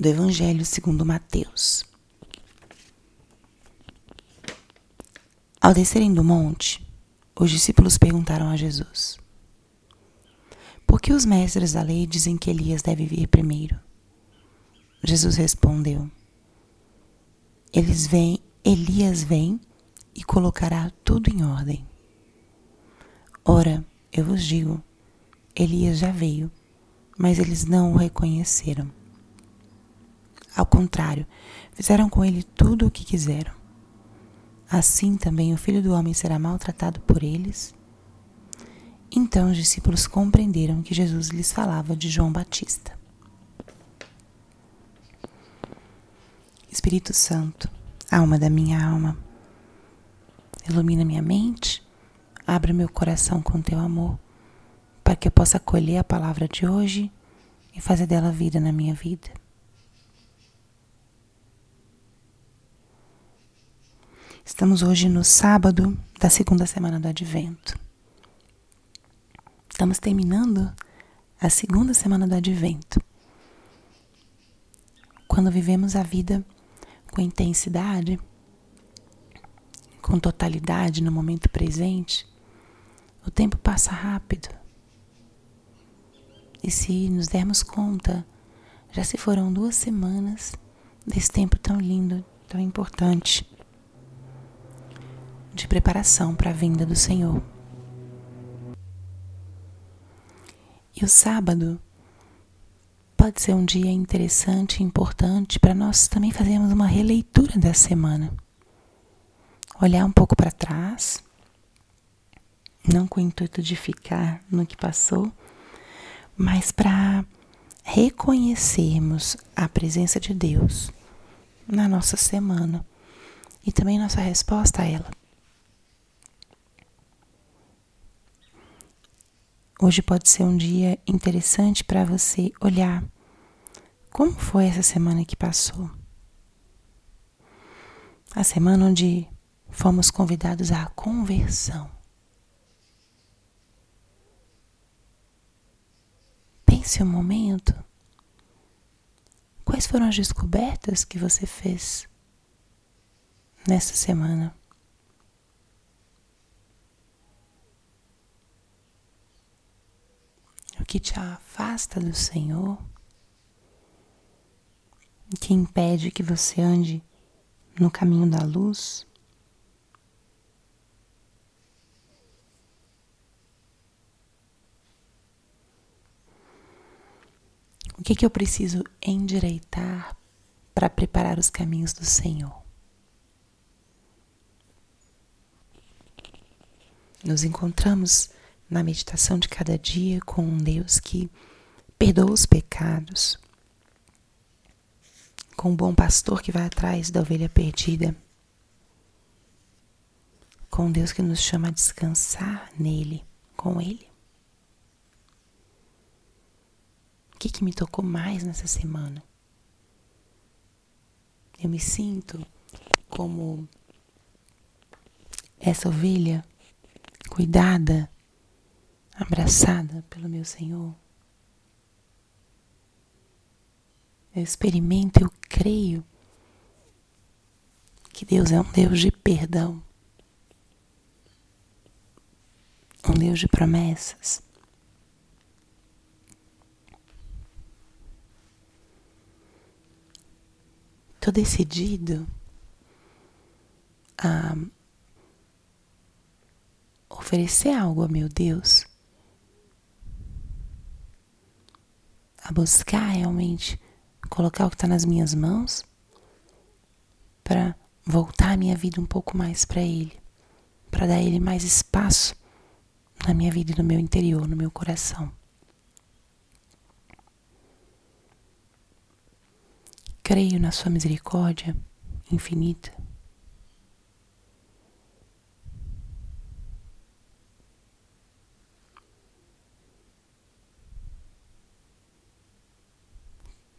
do Evangelho segundo Mateus. Ao descerem do monte, os discípulos perguntaram a Jesus: Por que os mestres da lei dizem que Elias deve vir primeiro? Jesus respondeu: Eles vêm, Elias vem e colocará tudo em ordem. Ora, eu vos digo, Elias já veio, mas eles não o reconheceram. Ao contrário, fizeram com ele tudo o que quiseram. Assim também o filho do homem será maltratado por eles. Então os discípulos compreenderam que Jesus lhes falava de João Batista. Espírito Santo, alma da minha alma, ilumina minha mente, abra meu coração com teu amor, para que eu possa acolher a palavra de hoje e fazer dela vida na minha vida. Estamos hoje no sábado da segunda semana do Advento. Estamos terminando a segunda semana do Advento. Quando vivemos a vida com intensidade, com totalidade no momento presente, o tempo passa rápido. E se nos dermos conta, já se foram duas semanas desse tempo tão lindo, tão importante de preparação para a vinda do Senhor. E o sábado pode ser um dia interessante e importante para nós também fazermos uma releitura da semana. Olhar um pouco para trás, não com o intuito de ficar no que passou, mas para reconhecermos a presença de Deus na nossa semana e também nossa resposta a ela. Hoje pode ser um dia interessante para você olhar como foi essa semana que passou. A semana onde fomos convidados à conversão. Pense um momento. Quais foram as descobertas que você fez nessa semana? Que te afasta do Senhor, que impede que você ande no caminho da luz. O que, que eu preciso endireitar para preparar os caminhos do Senhor? Nos encontramos na meditação de cada dia com um Deus que perdoa os pecados, com um bom pastor que vai atrás da ovelha perdida, com um Deus que nos chama a descansar nele, com Ele. O que, que me tocou mais nessa semana? Eu me sinto como essa ovelha cuidada abraçada pelo meu Senhor. Eu experimento, eu creio que Deus é um Deus de perdão, um Deus de promessas. Estou decidido a oferecer algo a meu Deus a buscar realmente colocar o que está nas minhas mãos para voltar a minha vida um pouco mais para Ele, para dar Ele mais espaço na minha vida e no meu interior, no meu coração. Creio na Sua misericórdia infinita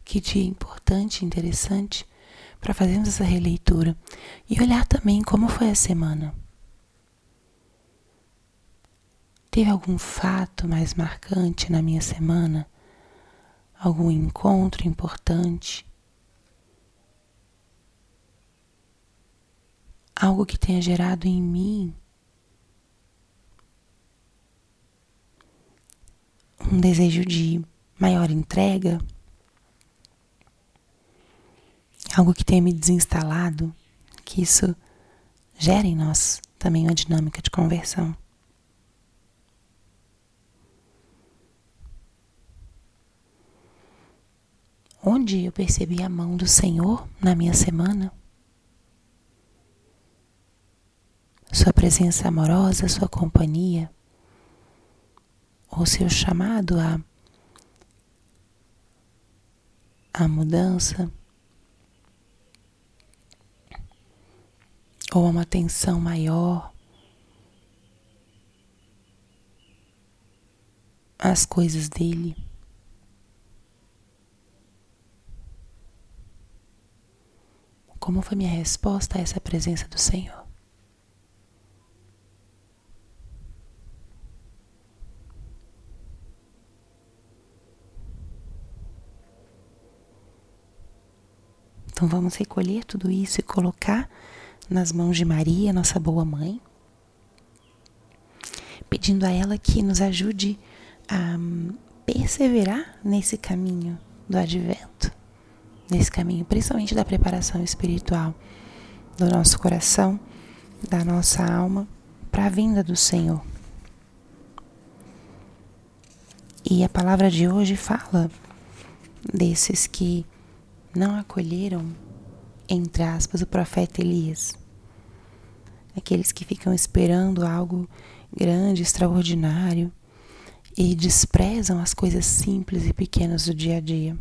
Que dia importante, interessante para fazermos essa releitura e olhar também como foi a semana. Teve algum fato mais marcante na minha semana? Algum encontro importante? Algo que tenha gerado em mim um desejo de maior entrega? Algo que tenha me desinstalado, que isso gera em nós também uma dinâmica de conversão. Onde eu percebi a mão do Senhor na minha semana? Sua presença amorosa, sua companhia, ou seu chamado a a mudança ou a uma atenção maior às coisas dele. Como foi minha resposta a essa presença do Senhor? Então vamos recolher tudo isso e colocar nas mãos de Maria, nossa boa mãe, pedindo a ela que nos ajude a perseverar nesse caminho do advento, nesse caminho principalmente da preparação espiritual do nosso coração, da nossa alma para a vinda do Senhor. E a palavra de hoje fala desses que não acolheram, entre aspas, o profeta Elias. Aqueles que ficam esperando algo grande, extraordinário e desprezam as coisas simples e pequenas do dia a dia.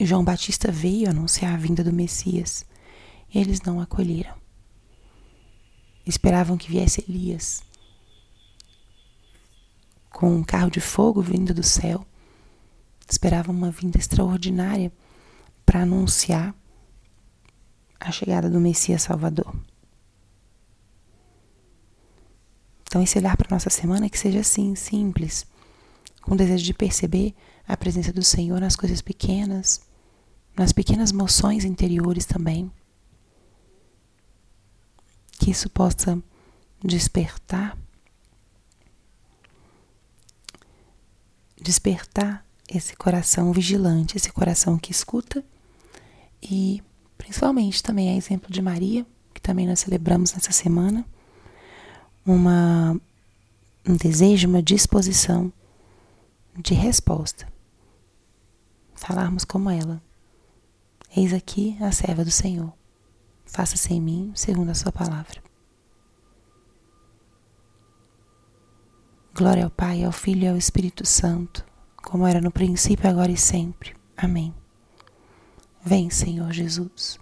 João Batista veio anunciar a vinda do Messias e eles não acolheram. Esperavam que viesse Elias com um carro de fogo vindo do céu esperavam uma vinda extraordinária para anunciar a chegada do Messias Salvador. Então, esse olhar para nossa semana que seja assim, simples, com desejo de perceber a presença do Senhor nas coisas pequenas, nas pequenas moções interiores também. Que isso possa despertar despertar esse coração vigilante, esse coração que escuta e principalmente também é exemplo de Maria, que também nós celebramos nessa semana, uma um desejo, uma disposição de resposta. Falarmos como ela. Eis aqui a serva do Senhor. Faça-se em mim segundo a sua palavra. Glória ao Pai, ao Filho e ao Espírito Santo como era no princípio, agora e sempre. Amém. Vem, Senhor Jesus.